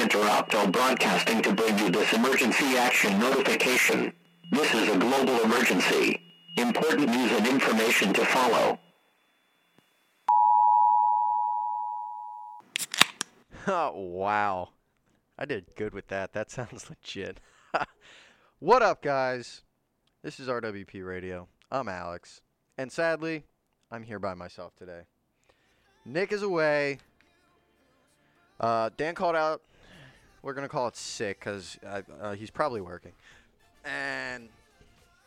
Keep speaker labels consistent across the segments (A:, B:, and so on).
A: interrupt our broadcasting to bring you this emergency action notification. This is a global emergency. Important news and information to follow.
B: Oh, wow. I did good with that. That sounds legit. what up, guys? This is RWP Radio. I'm Alex. And sadly, I'm here by myself today. Nick is away. Uh, Dan called out. We're to call it sick because uh, he's probably working. And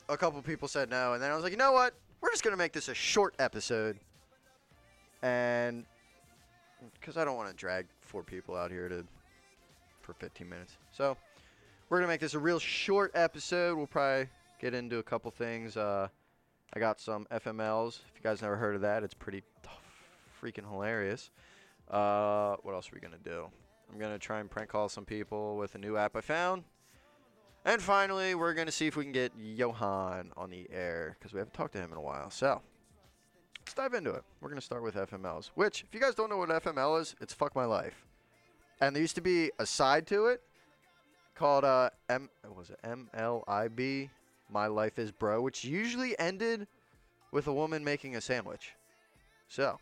B: a couple people said no. And then I was like, you know what? We're just to make this a short episode. And because I don't want to drag four people out here to for 15 minutes. So we're gonna make this a real short episode. We'll probably get into a couple things. Uh, I got some FMLs. If you guys never heard of that, it's pretty freaking hilarious. Uh, what else are we gonna do? I'm gonna try and prank call some people with a new app I found. And finally, we're gonna see if we can get Johan on the air because we haven't talked to him in a while. So let's dive into it. We're gonna start with FMLs. Which, if you guys don't know what FML is, it's fuck my life. And there used to be a side to it called uh M was it MLIB My Life is Bro, which usually ended with a woman making a sandwich. So,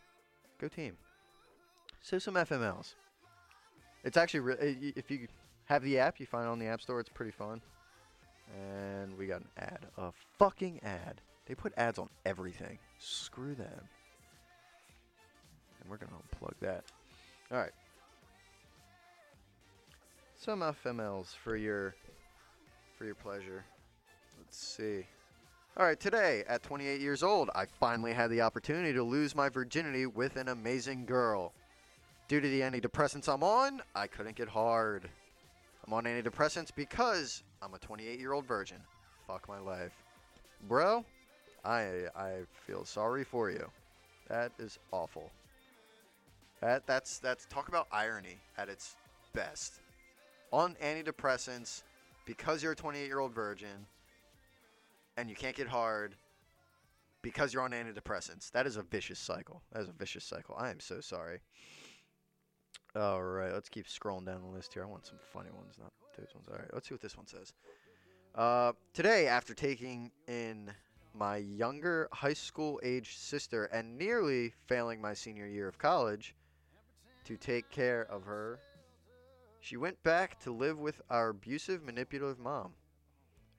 B: go team. So some FMLs. It's actually re- eh, if you have the app, you find it on the App Store. It's pretty fun. And we got an ad, a fucking ad. They put ads on everything. Screw them. And we're gonna unplug that. All right some FMLs for your for your pleasure. Let's see. All right, today at 28 years old, I finally had the opportunity to lose my virginity with an amazing girl. Due to the antidepressants I'm on, I couldn't get hard. I'm on antidepressants because I'm a 28 year old virgin. Fuck my life. Bro, I I feel sorry for you. That is awful. That that's that's talk about irony at its best on antidepressants because you're a 28 year old virgin and you can't get hard because you're on antidepressants. That is a vicious cycle. That is a vicious cycle. I am so sorry. All right, let's keep scrolling down the list here. I want some funny ones, not those ones. All right, let's see what this one says. Uh, today, after taking in my younger high school age sister and nearly failing my senior year of college to take care of her she went back to live with our abusive, manipulative mom,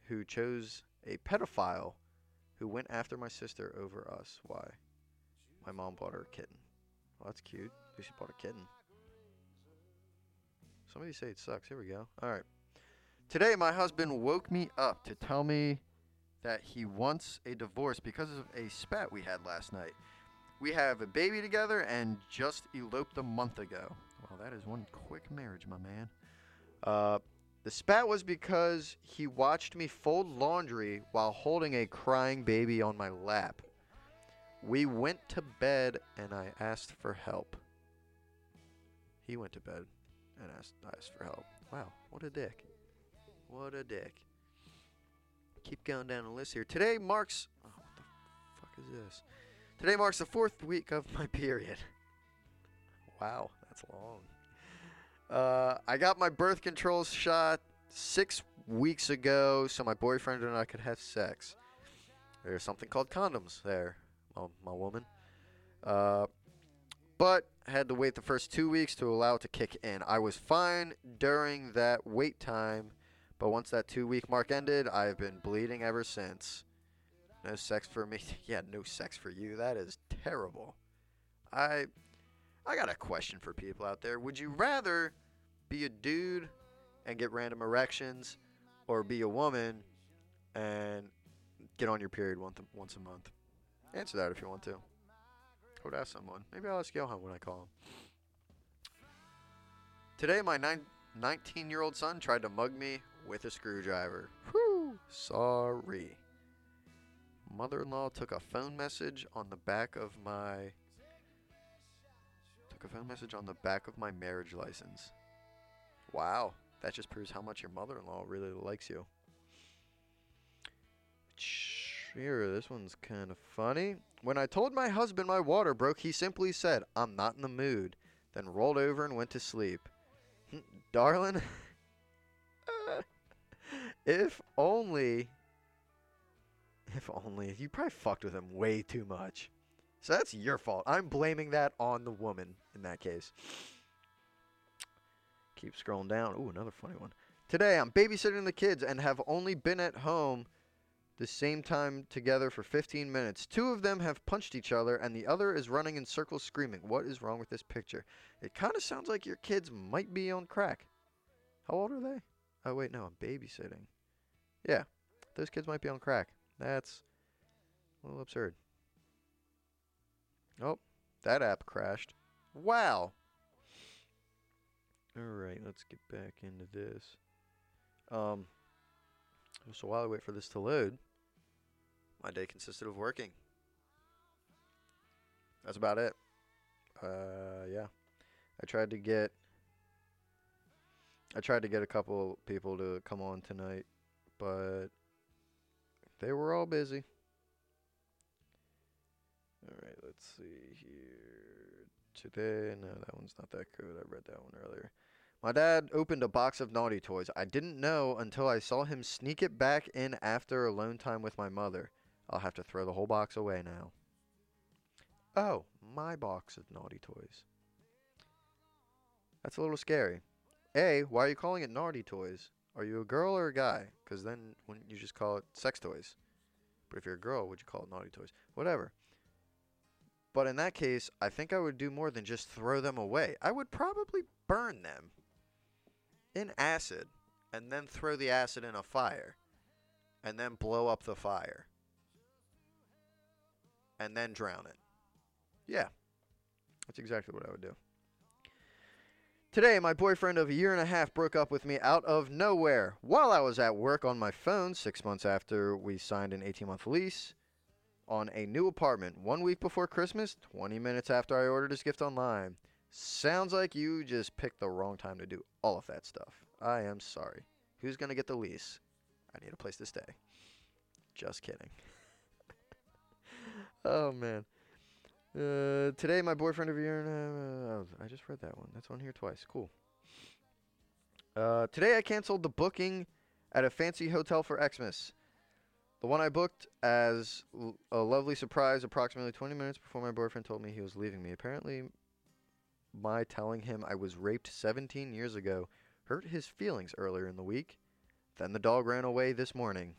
B: who chose a pedophile who went after my sister over us. Why? My mom bought her a kitten. Well, that's cute. She bought a kitten. Somebody say it sucks. Here we go. All right. Today, my husband woke me up to tell me that he wants a divorce because of a spat we had last night. We have a baby together and just eloped a month ago. Well, that is one quick marriage, my man. Uh, the spat was because he watched me fold laundry while holding a crying baby on my lap. We went to bed and I asked for help. He went to bed and asked, asked for help. Wow, what a dick. What a dick. Keep going down the list here. Today marks. Oh, what the fuck is this? Today marks the fourth week of my period. Wow. That's long. Uh, I got my birth control shot six weeks ago, so my boyfriend and I could have sex. There's something called condoms there, my, my woman. Uh, but had to wait the first two weeks to allow it to kick in. I was fine during that wait time, but once that two week mark ended, I've been bleeding ever since. No sex for me. yeah, no sex for you. That is terrible. I I got a question for people out there. Would you rather be a dude and get random erections or be a woman and get on your period once a, once a month? Answer that if you want to. I would ask someone. Maybe I'll ask Johan when I call him. Today, my 19 year old son tried to mug me with a screwdriver. Whew, sorry. Mother in law took a phone message on the back of my Took a phone message on the back of my marriage license. Wow, that just proves how much your mother-in-law really likes you. This one's kind of funny. When I told my husband my water broke, he simply said, I'm not in the mood, then rolled over and went to sleep. Hmm, darling, if only. If only. You probably fucked with him way too much. So that's your fault. I'm blaming that on the woman in that case. Keep scrolling down. Ooh, another funny one. Today, I'm babysitting the kids and have only been at home the same time together for 15 minutes. Two of them have punched each other, and the other is running in circles screaming. What is wrong with this picture? It kind of sounds like your kids might be on crack. How old are they? Oh, wait, no, I'm babysitting. Yeah, those kids might be on crack. That's a little absurd. Oh, that app crashed. Wow. All right, let's get back into this. Um, so while I wait for this to load, my day consisted of working. That's about it. Uh, yeah. I tried to get I tried to get a couple people to come on tonight, but they were all busy. All right, let's see here. Today, no, that one's not that good. I read that one earlier. My dad opened a box of naughty toys. I didn't know until I saw him sneak it back in after alone time with my mother. I'll have to throw the whole box away now. Oh, my box of naughty toys. That's a little scary. A, why are you calling it naughty toys? Are you a girl or a guy? Because then wouldn't you just call it sex toys? But if you're a girl, would you call it naughty toys? Whatever. But in that case, I think I would do more than just throw them away. I would probably burn them in acid and then throw the acid in a fire and then blow up the fire and then drown it. Yeah, that's exactly what I would do. Today, my boyfriend of a year and a half broke up with me out of nowhere while I was at work on my phone six months after we signed an 18 month lease on a new apartment one week before Christmas, 20 minutes after I ordered his gift online. Sounds like you just picked the wrong time to do all of that stuff. I am sorry. Who's going to get the lease? I need a place to stay. Just kidding. Oh, man. Uh, today, my boyfriend of year and. Uh, I just read that one. That's on here twice. Cool. Uh, today, I canceled the booking at a fancy hotel for Xmas. The one I booked as l- a lovely surprise approximately 20 minutes before my boyfriend told me he was leaving me. Apparently, my telling him I was raped 17 years ago hurt his feelings earlier in the week. Then the dog ran away this morning.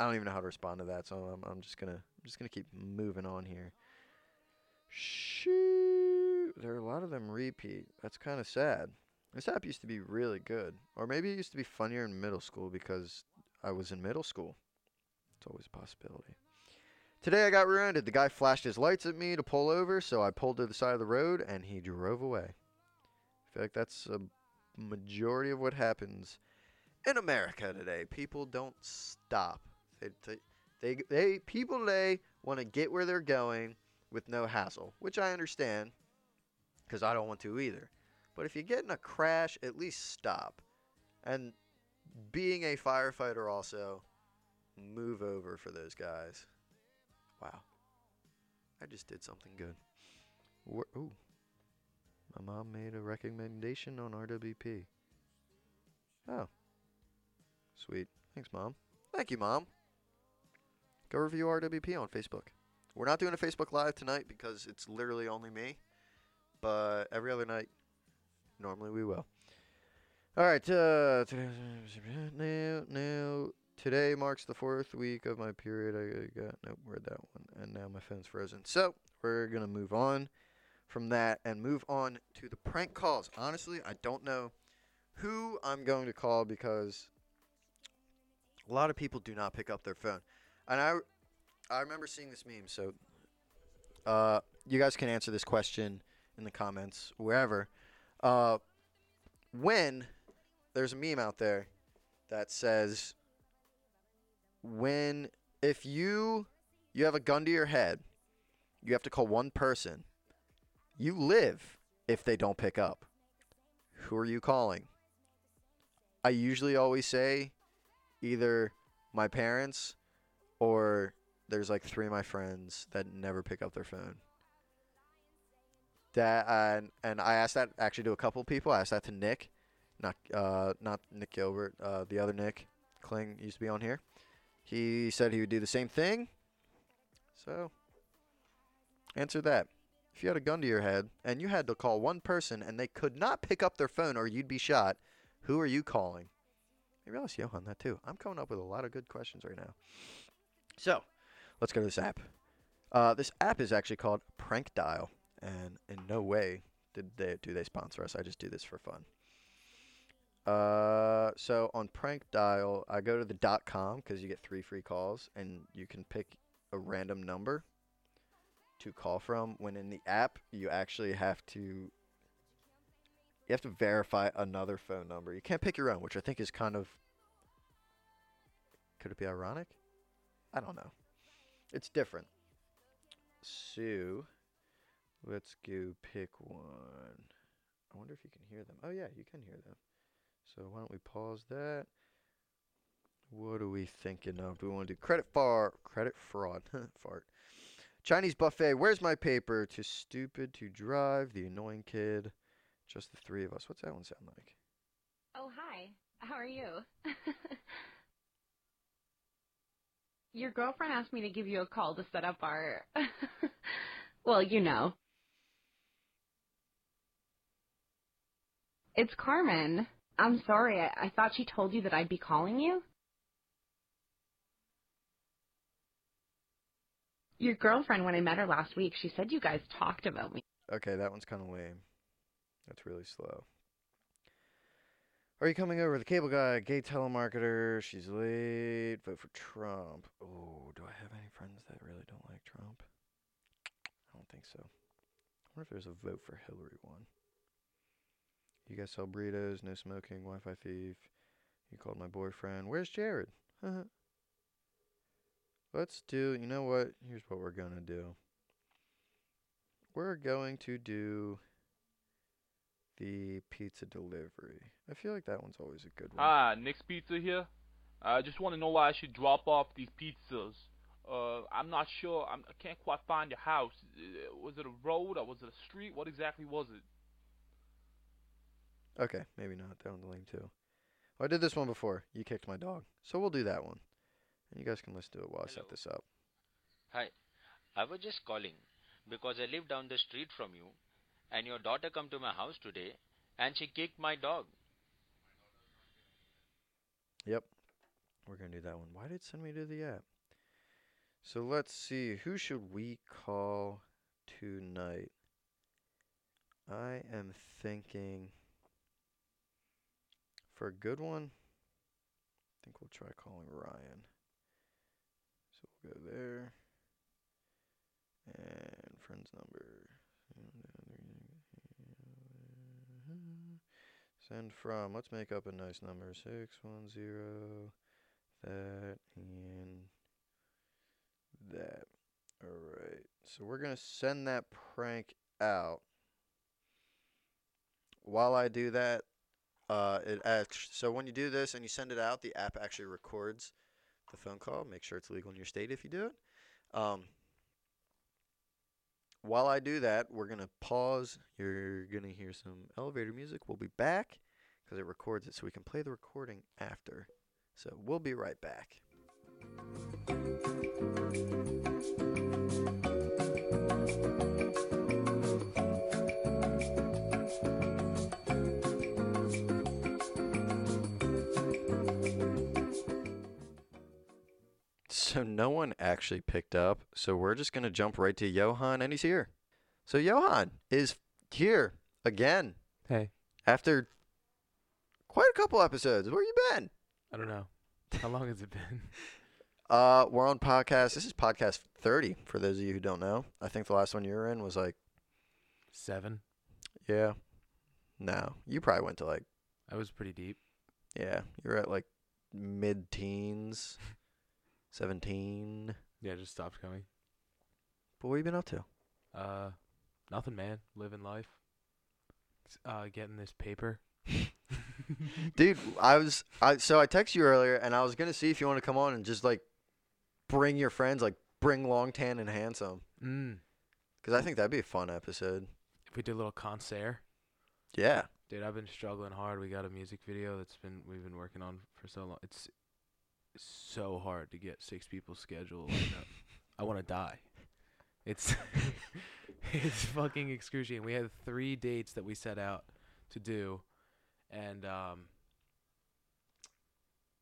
B: I don't even know how to respond to that, so I'm, I'm just gonna I'm just gonna keep moving on here. Shoot, there are a lot of them repeat. That's kind of sad. This app used to be really good, or maybe it used to be funnier in middle school because I was in middle school. It's always a possibility. Today I got rear-ended. The guy flashed his lights at me to pull over, so I pulled to the side of the road and he drove away. I feel like that's a majority of what happens in America today. People don't stop. They they they, they people today want to get where they're going with no hassle, which I understand because I don't want to either. But if you get in a crash, at least stop. And being a firefighter also move over for those guys. Wow. I just did something good. Where, ooh. My mom made a recommendation on RWP. Oh. Sweet. Thanks, Mom. Thank you, Mom. Go review RWP on Facebook. We're not doing a Facebook Live tonight because it's literally only me. But every other night, normally we will. All right. Uh, now, now, today marks the fourth week of my period. I got nope, read that one, and now my phone's frozen. So we're gonna move on from that and move on to the prank calls. Honestly, I don't know who I'm going to call because a lot of people do not pick up their phone, and I I remember seeing this meme. So uh, you guys can answer this question in the comments wherever. Uh, when there's a meme out there that says when if you you have a gun to your head, you have to call one person. You live if they don't pick up. Who are you calling? I usually always say either my parents or there's like three of my friends that never pick up their phone. that and and I asked that actually to a couple people. I asked that to Nick, not uh not Nick Gilbert, uh the other Nick Kling used to be on here. He said he would do the same thing. So answer that. If you had a gun to your head and you had to call one person and they could not pick up their phone or you'd be shot, who are you calling? Maybe I'll ask Johan that too. I'm coming up with a lot of good questions right now. So, let's go to this app. Uh, this app is actually called Prank Dial, and in no way did they do they sponsor us. I just do this for fun. Uh, so on Prank Dial, I go to the .com because you get three free calls, and you can pick a random number to call from. When in the app, you actually have to you have to verify another phone number. You can't pick your own, which I think is kind of could it be ironic? I don't know. It's different. So, let's go pick one. I wonder if you can hear them. Oh yeah, you can hear them. So why don't we pause that? What are we thinking of? Do we want to do credit far credit fraud fart? Chinese buffet. Where's my paper? Too stupid to drive. The annoying kid. Just the three of us. What's that one sound like?
C: Oh, hi. How are you? Your girlfriend asked me to give you a call to set up our. well, you know. It's Carmen. I'm sorry. I, I thought she told you that I'd be calling you. Your girlfriend, when I met her last week, she said you guys talked about me.
B: Okay, that one's kind of lame. That's really slow. Are you coming over? The cable guy, gay telemarketer. She's late. Vote for Trump. Oh, do I have any friends that really don't like Trump? I don't think so. I wonder if there's a vote for Hillary one. You guys sell burritos, no smoking, Wi-Fi thief. You called my boyfriend. Where's Jared? Let's do. You know what? Here's what we're gonna do. We're going to do the pizza delivery. I feel like that one's always a good one.
D: Ah, Nick's Pizza here. I just want to know why I should drop off these pizzas. Uh, I'm not sure. I'm, I can't quite find your house. Uh, Was it a road or was it a street? What exactly was it?
B: Okay, maybe not. That one's lame too. Well, I did this one before. You kicked my dog. So we'll do that one. And you guys can listen to it while I set this up.
E: Hi, I was just calling because I live down the street from you and your daughter come to my house today and she kicked my dog.
B: Yep. We're going to do that one. Why did it send me to the app? So let's see. Who should we call tonight? I am thinking for a good one, I think we'll try calling Ryan. So we'll go there. And friend's number. Send from. Let's make up a nice number. Six one zero. That and that. All right. So we're gonna send that prank out. While I do that, uh, it. So when you do this and you send it out, the app actually records the phone call. Make sure it's legal in your state if you do it. Um, while I do that, we're going to pause. You're going to hear some elevator music. We'll be back because it records it so we can play the recording after. So we'll be right back. So no one actually picked up. So we're just going to jump right to Johan, and he's here. So Johan is here again
F: Hey,
B: after quite a couple episodes. Where you been?
F: I don't know. How long has it been?
B: Uh, we're on podcast. This is podcast 30 for those of you who don't know. I think the last one you were in was like,
F: Seven.
B: yeah. No, you probably went to like,
F: I was pretty deep.
B: yeah, you're at like mid teens, 17.
F: Yeah, just stopped coming.
B: But what you been up to?
F: Uh, nothing, man. Living life. Uh, getting this paper.
B: Dude, I was I so I texted you earlier and I was gonna see if you want to come on and just like bring your friends, like bring Long Tan and Handsome,
F: Mm.
B: because I think that'd be a fun episode.
F: if we did a little concert.
B: Yeah.
F: Dude, I've been struggling hard. We got a music video that's been we've been working on for so long. It's so hard to get six people scheduled. I want to die. It's it's fucking excruciating. We had three dates that we set out to do, and um,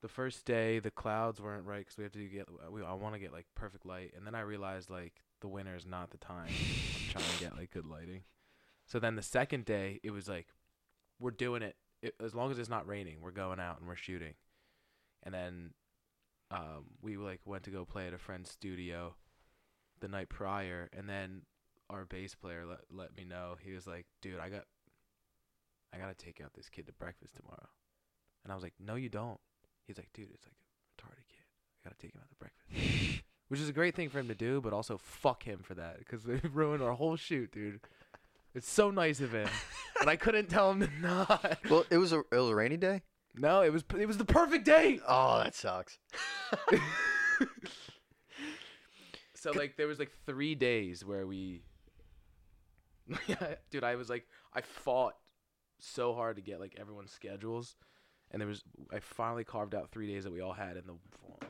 F: the first day the clouds weren't right because we have to get. We, I want to get like perfect light, and then I realized like the winter is not the time. I'm trying to get like good lighting. So then the second day it was like, we're doing it. it as long as it's not raining, we're going out and we're shooting. And then um, we like went to go play at a friend's studio the night prior, and then our bass player let let me know he was like, "Dude, I got, I gotta take out this kid to breakfast tomorrow," and I was like, "No, you don't." He's like, "Dude, it's like a retarded kid. I gotta take him out to breakfast," which is a great thing for him to do, but also fuck him for that because they ruined our whole shoot, dude. It's so nice of him, but I couldn't tell him to not.
B: Well, it was a it was a rainy day.
F: No, it was it was the perfect day.
B: Oh, that sucks.
F: So like there was like three days where we, dude, I was like I fought so hard to get like everyone's schedules, and there was I finally carved out three days that we all had, and the uh,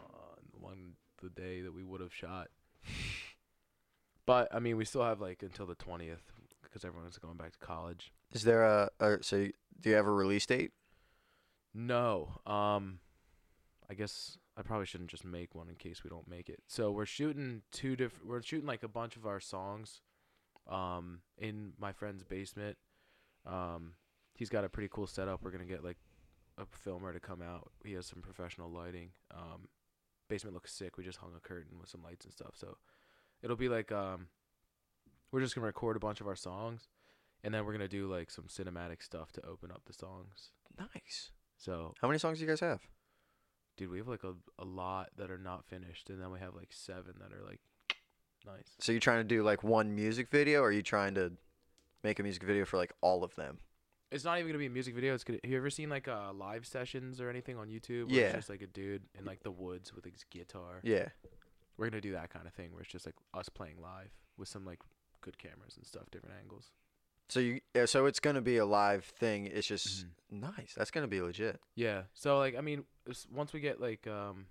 F: one the day that we would have shot. But I mean, we still have like until the twentieth because everyone's going back to college.
B: Is there a, a so you, do you have a release date?
F: No. Um I guess I probably shouldn't just make one in case we don't make it. So we're shooting two different we're shooting like a bunch of our songs um in my friend's basement. Um he's got a pretty cool setup. We're going to get like a filmer to come out. He has some professional lighting. Um basement looks sick. We just hung a curtain with some lights and stuff. So it'll be like um we're just going to record a bunch of our songs and then we're going to do like some cinematic stuff to open up the songs.
B: Nice.
F: So
B: How many songs do you guys have?
F: dude, we have like a, a lot that are not finished, and then we have like seven that are like nice.
B: So you're trying to do like one music video, or are you trying to make a music video for like all of them?
F: It's not even gonna be a music video. It's gonna. Have you ever seen like uh live sessions or anything on YouTube? Where
B: Yeah.
F: It's just like a dude in like the woods with his guitar.
B: Yeah.
F: We're gonna do that kind of thing where it's just like us playing live with some like good cameras and stuff, different angles.
B: So you yeah, so it's gonna be a live thing. It's just
F: Mhm.
B: nice. That's gonna be legit.
F: Yeah. So like, I mean, once we get like um,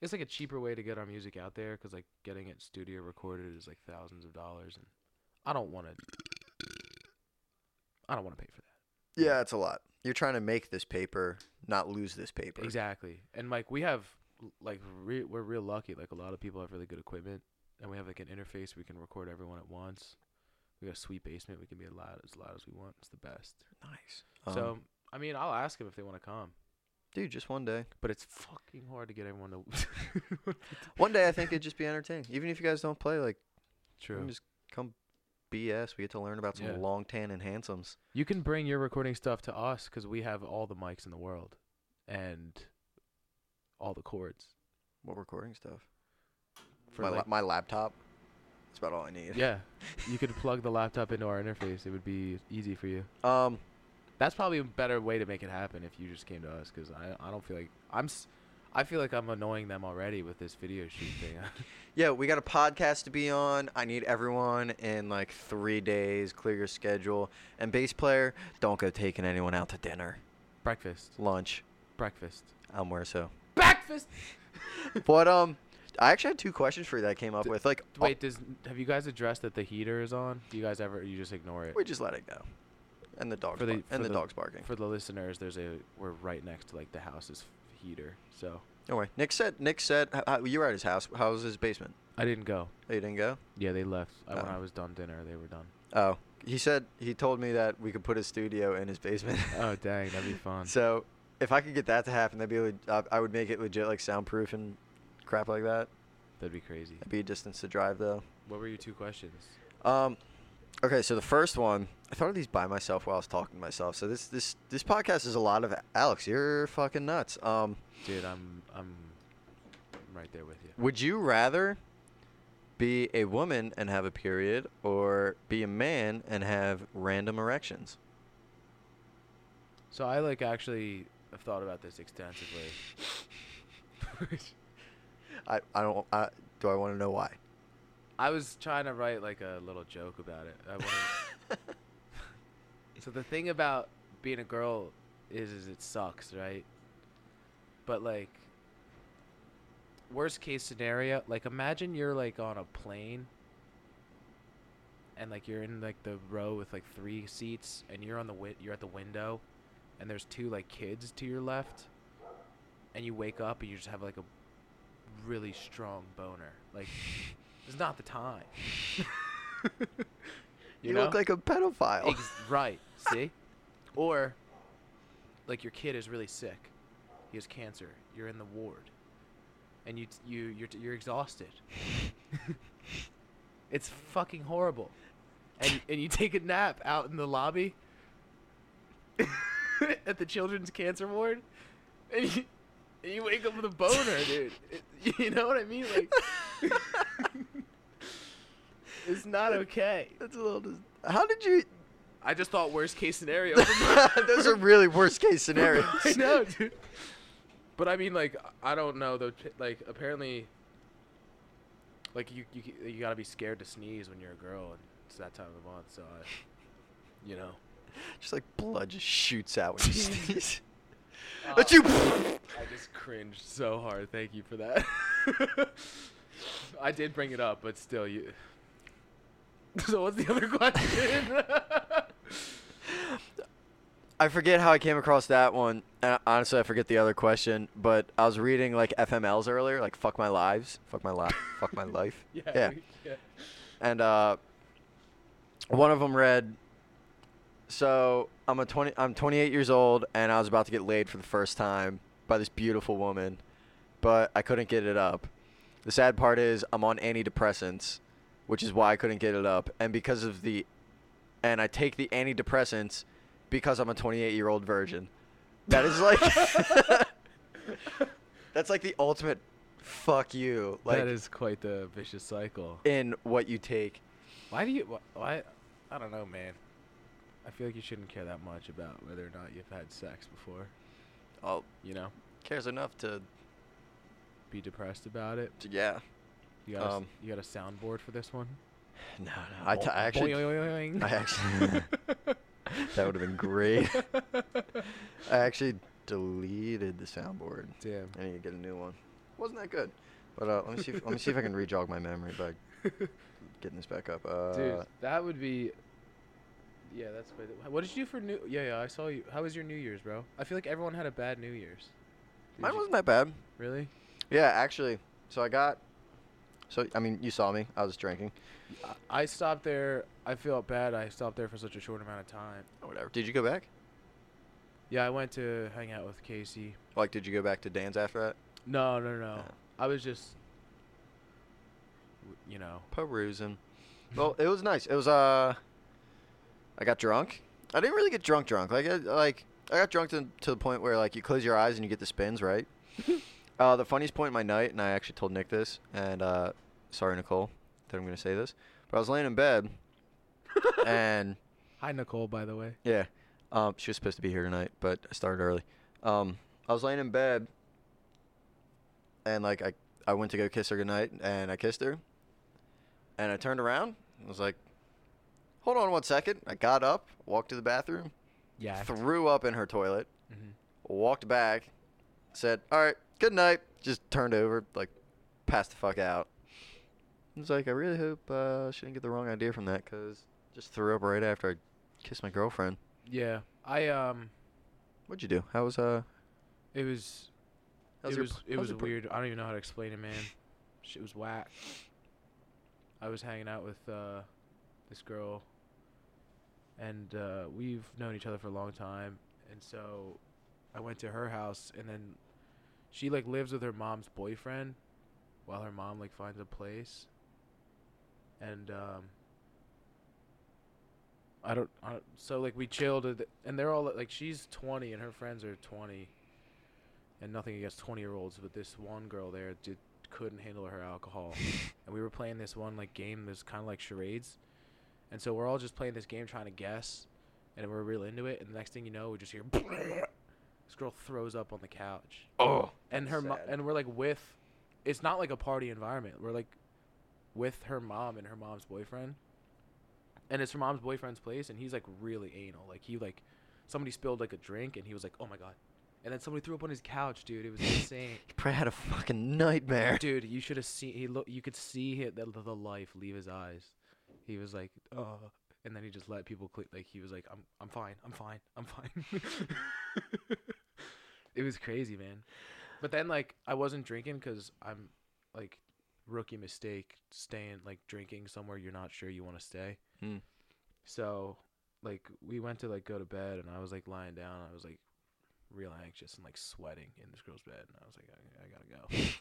F: it's like a cheaper way to get our music out there because like getting it studio recorded is like thousands of dollars, and I don't want to. I don't want to pay for that.
B: Yeah, it's a lot. You're trying to make this paper, not lose this paper.
F: Exactly. And like we have like re- we're real lucky. Like a lot of people have really good equipment, and we have like an interface we can record everyone at once. We got a sweet basement. We can be as loud as loud as we want. It's the best.
B: Nice.
F: so
B: Um,
F: I mean, I'll ask them if they want to come,
B: dude, just one day.
F: but it's fucking hard to get everyone to.
B: One day, I think it'd just be entertaining. Even if you guys don't play, like, you
F: True.
B: can just come BS. We get to learn about some
F: Yeah.
B: long tan and handsomes.
F: You can bring your recording stuff to us because we have all the mics in the world, and all the cords.
B: What recording stuff?
F: For
B: my, la-
F: like,
B: my laptop. That's about all I need.
F: yeah, you could plug the laptop into our interface. It would be easy for you.
B: Um.
F: That's probably a better way to make it happen if you just came to us because I, I don't feel like I'm s- I feel like I'm annoying them already with this video shoot thing.
B: Yeah, we got a podcast to be on. I need everyone in like three days. Clear your schedule. And bass player, don't go taking anyone out to dinner,
F: breakfast,
B: lunch.
F: breakfast,
B: I'm where so.
F: breakfast.
B: But um, I actually had two questions for you that I came up
F: D-
B: with. Like, oh,
F: Wait, does have you guys addressed that the heater is on? Do you guys ever? You just ignore it.
B: we just let it go. And the dog's
F: For the-
B: bar- and the,
F: the-
B: dog's barking.
F: For the listeners, there's a we're right next to like the house's heater, so
B: No way. Nick said. Nick said how, you were at his house. How was his basement?
F: I didn't go.
B: Oh, you didn't go.
F: Yeah, they left I, when
B: Oh.
F: I was done dinner. They were done.
B: Oh, he said he told me that we could put his studio in his basement.
F: Oh dang, that'd be fun.
B: so if I could get that to happen, that'd be. Uh, I would make it legit, like soundproof and crap like that.
F: That'd be crazy.
B: That'd be a distance to drive though.
F: What were your two questions?
B: Um, okay, so the first one, I thought of these by myself while I was talking to myself. So this this this podcast is a lot of Alex. You're fucking nuts. Um,
F: Dude, I'm I'm I'm right there with you.
B: would you rather be a woman and have a period, or be a man and have random erections?
F: So I like actually have thought about this extensively.
B: I I don't. I, do I want to know why?
F: I was trying to write like a little joke about it. I wanted... so the thing about being a girl is, is it sucks, right? But like, worst case scenario, like imagine you're like on a plane, and like you're in like the row with like three seats, and you're on the wi- you're at the window, and there's two like kids to your left, and you wake up and you just have like a really strong boner. Like, it's not the time.
B: You,
F: know?
B: look like a pedophile.
F: Ex- right. See? Or like your kid is really sick. He has cancer. You're in the ward. And you t- you you're t- you're exhausted. it's fucking horrible. And and you take a nap out in the lobby at the children's cancer ward and you, you wake up with a boner, dude. It- you know what I mean? Like It's not okay.
B: That's a little. Dis- How did you?
F: I just thought worst case scenario.
B: Those are really worst case scenarios.
F: I know, dude. But I mean, like, I don't know though. Like, apparently, like you you you gotta be scared to sneeze when you're a girl, and it's that time of the month. So, I, you know.
B: Just like blood just shoots out when you sneeze.
F: Uh,
B: But you.
F: I just cringed so hard. Thank you for that. I did bring it up, but still, you. So what's the other question?
B: I forget how I came across that one. And honestly, I forget the other question. But I was reading like FMLs earlier, like "fuck my lives," "fuck my life," "fuck my life,"
F: yeah.
B: Yeah.
F: yeah.
B: and uh, one of them read. So I'm a 20. I'm 28 years old, and I was about to get laid for the first time by this beautiful woman, but I couldn't get it up. The sad part is I'm on antidepressants, which is why I couldn't get it up, and because of the, and I take the antidepressants because I'm a 28 year old virgin. That is like, that's like the ultimate fuck you. Like
F: that is quite the vicious cycle.
B: in what you take.
F: Why do you? Why? I don't know, man. I feel like you shouldn't care that much about whether or not you've had sex before.
B: Oh,
F: You know,
B: cares enough to,
F: be depressed about it.
B: to yeah.
F: You got a,
B: Um,
F: you got a soundboard for this one?
B: No, no. I, t- I actually,
F: Boing.
B: I actually, that would have been great. I actually deleted the soundboard.
F: Damn.
B: I need to get a new one. Wasn't that good? But uh, let me see. If, let me see if I can re-jog my memory by getting this back up. Uh,
F: Dude, that would be. Yeah, that's the- What did you do for New? Yeah, yeah, I saw you. How was your New Year's, bro? I feel like everyone had a bad New Year's. Did
B: mine
F: you-
B: wasn't that bad.
F: Really?
B: Yeah, actually. So I got. So I mean, you saw me. I was drinking.
F: I- stopped there. I felt bad. I stopped there for such a short amount of time.
B: Or whatever. Did you go back?
F: Yeah, I went to hang out with Casey.
B: Like, did you go back to Dan's after that?
F: No, no, no.
B: Yeah.
F: I was just, you know.
B: perusing. Well, it was nice. It was uh, I got drunk. I didn't really get drunk, drunk. Like, I, like I got drunk to, to the point where like you close your eyes and you get the spins, right? uh, the funniest point in my night, and I actually told Nick this, and uh, sorry Nicole that I'm gonna say this, but I was laying in bed, and
F: Hi, Nicole, by the way.
B: yeah, um, she was supposed to be here tonight, but I started early. Um, I was laying in bed, and like I, I went to go kiss her goodnight, and I kissed her, and I turned around, and was like, "Hold on one second. I got up, walked to the bathroom,
F: Yeah.
B: threw up in her toilet,
F: hmm
B: walked back, said, "All right, good night." Just turned over, like, passed the fuck out. I was like, I really hope uh, she didn't get the wrong idea from that, cause just threw up right after I kissed my girlfriend.
F: Yeah. I um.
B: What'd you do? How was uh?
F: It was. It was. It was weird. I don't even know how to explain it, man. Shit was whack. I was hanging out with uh, this girl, and uh, we've known each other for a long time, and so I went to her house, and then she like lives with her mom's boyfriend, while her mom like finds a place, and um. I don't, I don't. So like we chilled, and they're all like she's 20 and her friends are 20, and nothing against 20 year olds, but this one girl there did couldn't handle her alcohol, and we were playing this one like game that's kind of like charades, and so we're all just playing this game trying to guess, and we're real into it, and the next thing you know, we just hear this girl throws up on the couch,
B: Oh.
F: and her mo- and we're like with, it's not like a party environment. We're like with her mom and her mom's boyfriend. And it's her mom's boyfriend's place, and he's like really anal. Like he like, somebody spilled like a drink, and he was like, "Oh my god," and then somebody threw up on his couch, dude. It was insane.
B: he probably had a fucking nightmare.
F: Dude, you should have seen. He look. You could see hi- the, the life leave his eyes. He was like, "Oh," and then he just let people click. Like he was like, "I'm, I'm fine. I'm fine. I'm fine." it was crazy, man. But then like I wasn't drinking because I'm like rookie mistake staying like drinking somewhere you're not sure you want to stay.
B: Hmm.
F: So like we went to like go to bed and I was like lying down. I was like real anxious and like sweating in this girl's bed and I was like I, I gotta go.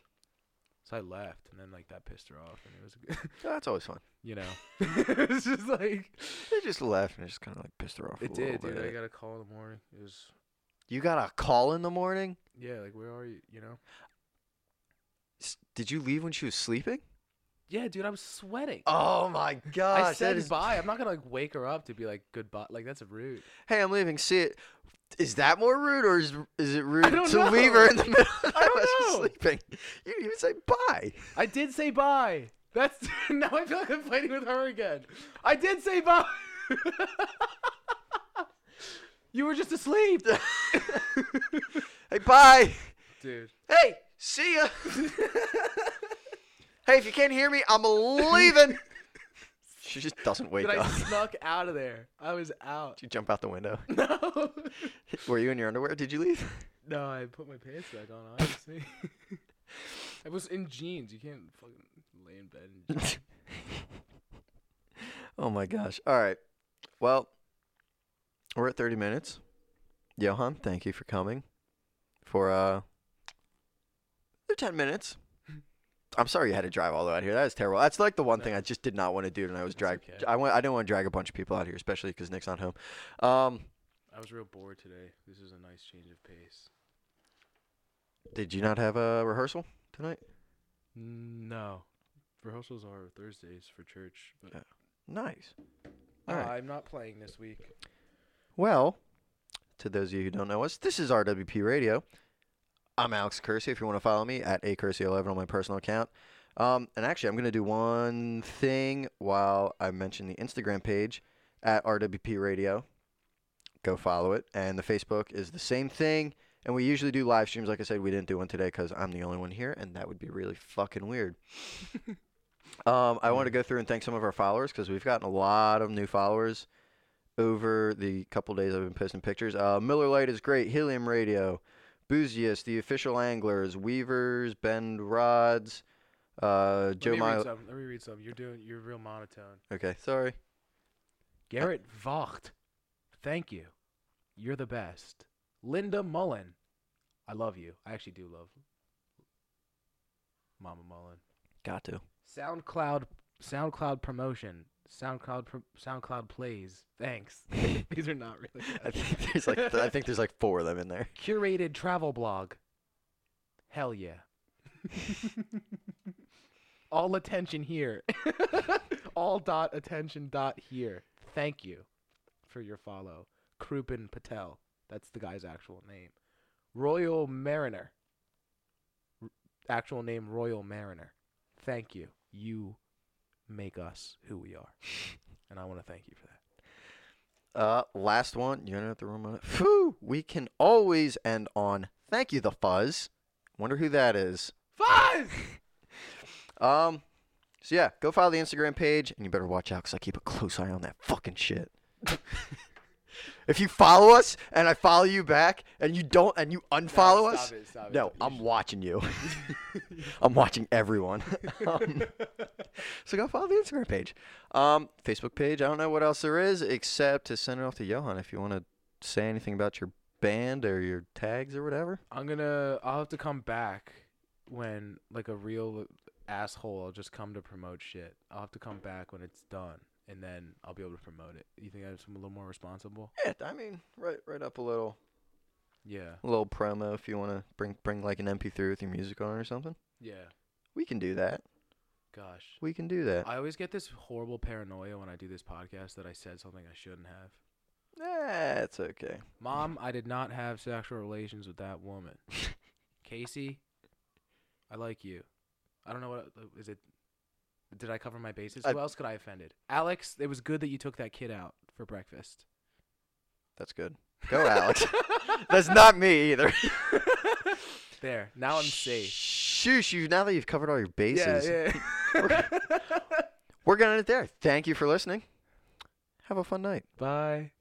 F: So I left and then like that pissed her off and it was good,
B: That's always fun.
F: you know it was just like
B: They just left and it just kind of like pissed her off.
F: it did dude. I got a call in the morning. It was
B: You got a call in the morning?
F: yeah like where are you? You know
B: S- Did you leave when she was sleeping?
F: yeah dude I was sweating.
B: Oh my god!
F: I said
B: is-
F: bye. I'm not gonna like wake her up to be like goodbye. Like that's rude.
B: Hey, I'm leaving. See it. Is that more rude, or is is it rude to leave her in the middle of
F: I don't
B: us sleeping? You didn't even say bye.
F: I did say bye. That's now I feel like I'm fighting with her again. I did say bye. you were just asleep,
B: Hey, bye.
F: dude.
B: Hey, see ya. hey, if you can't hear me, I'm leaving. She just doesn't wake
F: Dude, I
B: up.
F: snuck out of there. I was out.
B: Did you jump out the window?
F: No,
B: Were you in your underwear? Did you leave?
F: no, I put my pants back on. Obviously, I was in jeans. You can't fucking lay in bed. In jeans.
B: oh my gosh. All right. Well, we're at 30 minutes. Johan, thank you for coming. For uh, the 10 minutes. I'm sorry you had to drive all the way out here. That is terrible. That's like the one thing I just did not want to do, and I was
F: It's
B: dragged.
F: okay.
B: I went. I didn't want to drag a bunch of people out here, especially because Nick's not home. Um,
F: I was real bored today. This is a nice change of pace.
B: did you not have a rehearsal tonight?
F: No, rehearsals are Thursdays for church, but
B: Yeah. Nice.
F: uh, I'm not playing this week.
B: Well, to those of you who don't know us, this is RWP Radio. I'm Alex Kersey. If you want to follow me at akersey11 on my personal account. Um, and actually, I'm going to do one thing while I mention the Instagram page at RWP Radio. Go follow it. And the Facebook is the same thing. And we usually do live streams. Like I said, we didn't do one today because I'm the only one here, and that would be really fucking weird. um, I want to go through and thank some of our followers because we've gotten a lot of new followers over the couple days I've been posting pictures. Uh, Miller Lite is great. Helium Radio, Boozius, the official anglers, Weavers, Bend Rods, uh, Joe
F: Let me read some. Let me read some. You're doing. You're real monotone.
B: Okay, sorry.
F: Garrett Vocht. Thank you. You're the best. Linda Mullen. I love you. I actually do love Mama Mullen.
B: Got to.
F: SoundCloud SoundCloud promotion. SoundCloud SoundCloud plays. Thanks. These are not really
B: I think there's like I think there's like four of them in there.
F: curated travel blog. Hell yeah. All attention here. All dot attention dot here. Thank you for your follow. Krupin Patel. That's the guy's actual name. Royal Mariner. R- actual name Royal Mariner. Thank you. You make us who we are. And I want to thank you for that.
B: Uh, last one. You have to room on it. Phew, we can always end on thank you, the fuzz. Wonder who that is.
F: Fuzz!
B: Um, so yeah, go follow the Instagram page, and you better watch out because I keep a close eye on that fucking shit. if you follow us and I follow you back, and you don't, and you unfollow us,
F: It, stop
B: no, I'm watching you. I'm watching everyone. um, so go follow the Instagram page, um, Facebook page. I don't know what else there is except to send it off to Johan if you want to say anything about your band or your tags or whatever.
F: I'm gonna. I'll have to come back when like a real asshole. I'll just come to promote shit. I'll have to come back when it's done, and then I'll be able to promote it. You think I'm a little more responsible?
B: Yeah, I mean, right, right up a little.
F: Yeah.
B: a little promo if you want to bring bring like an MP3 with your music on or something.
F: Yeah.
B: We can do that.
F: Gosh.
B: We can do that.
F: I always get this horrible paranoia when I do this podcast that I said something I shouldn't have.
B: That's okay.
F: Mom, I did not have sexual relations with that woman. Casey, I like you. I don't know what is it. Did I cover my bases?
B: I-
F: Who else could I offended? Alex, it was good that you took that kid out for breakfast.
B: That's good. Go, Alex. That's not me either.
F: There. Now I'm safe.
B: Shoosh, you now that you've covered all your bases.
F: Yeah, yeah.
B: We're gonna end it there. Thank you for listening. Have a fun night.
F: Bye.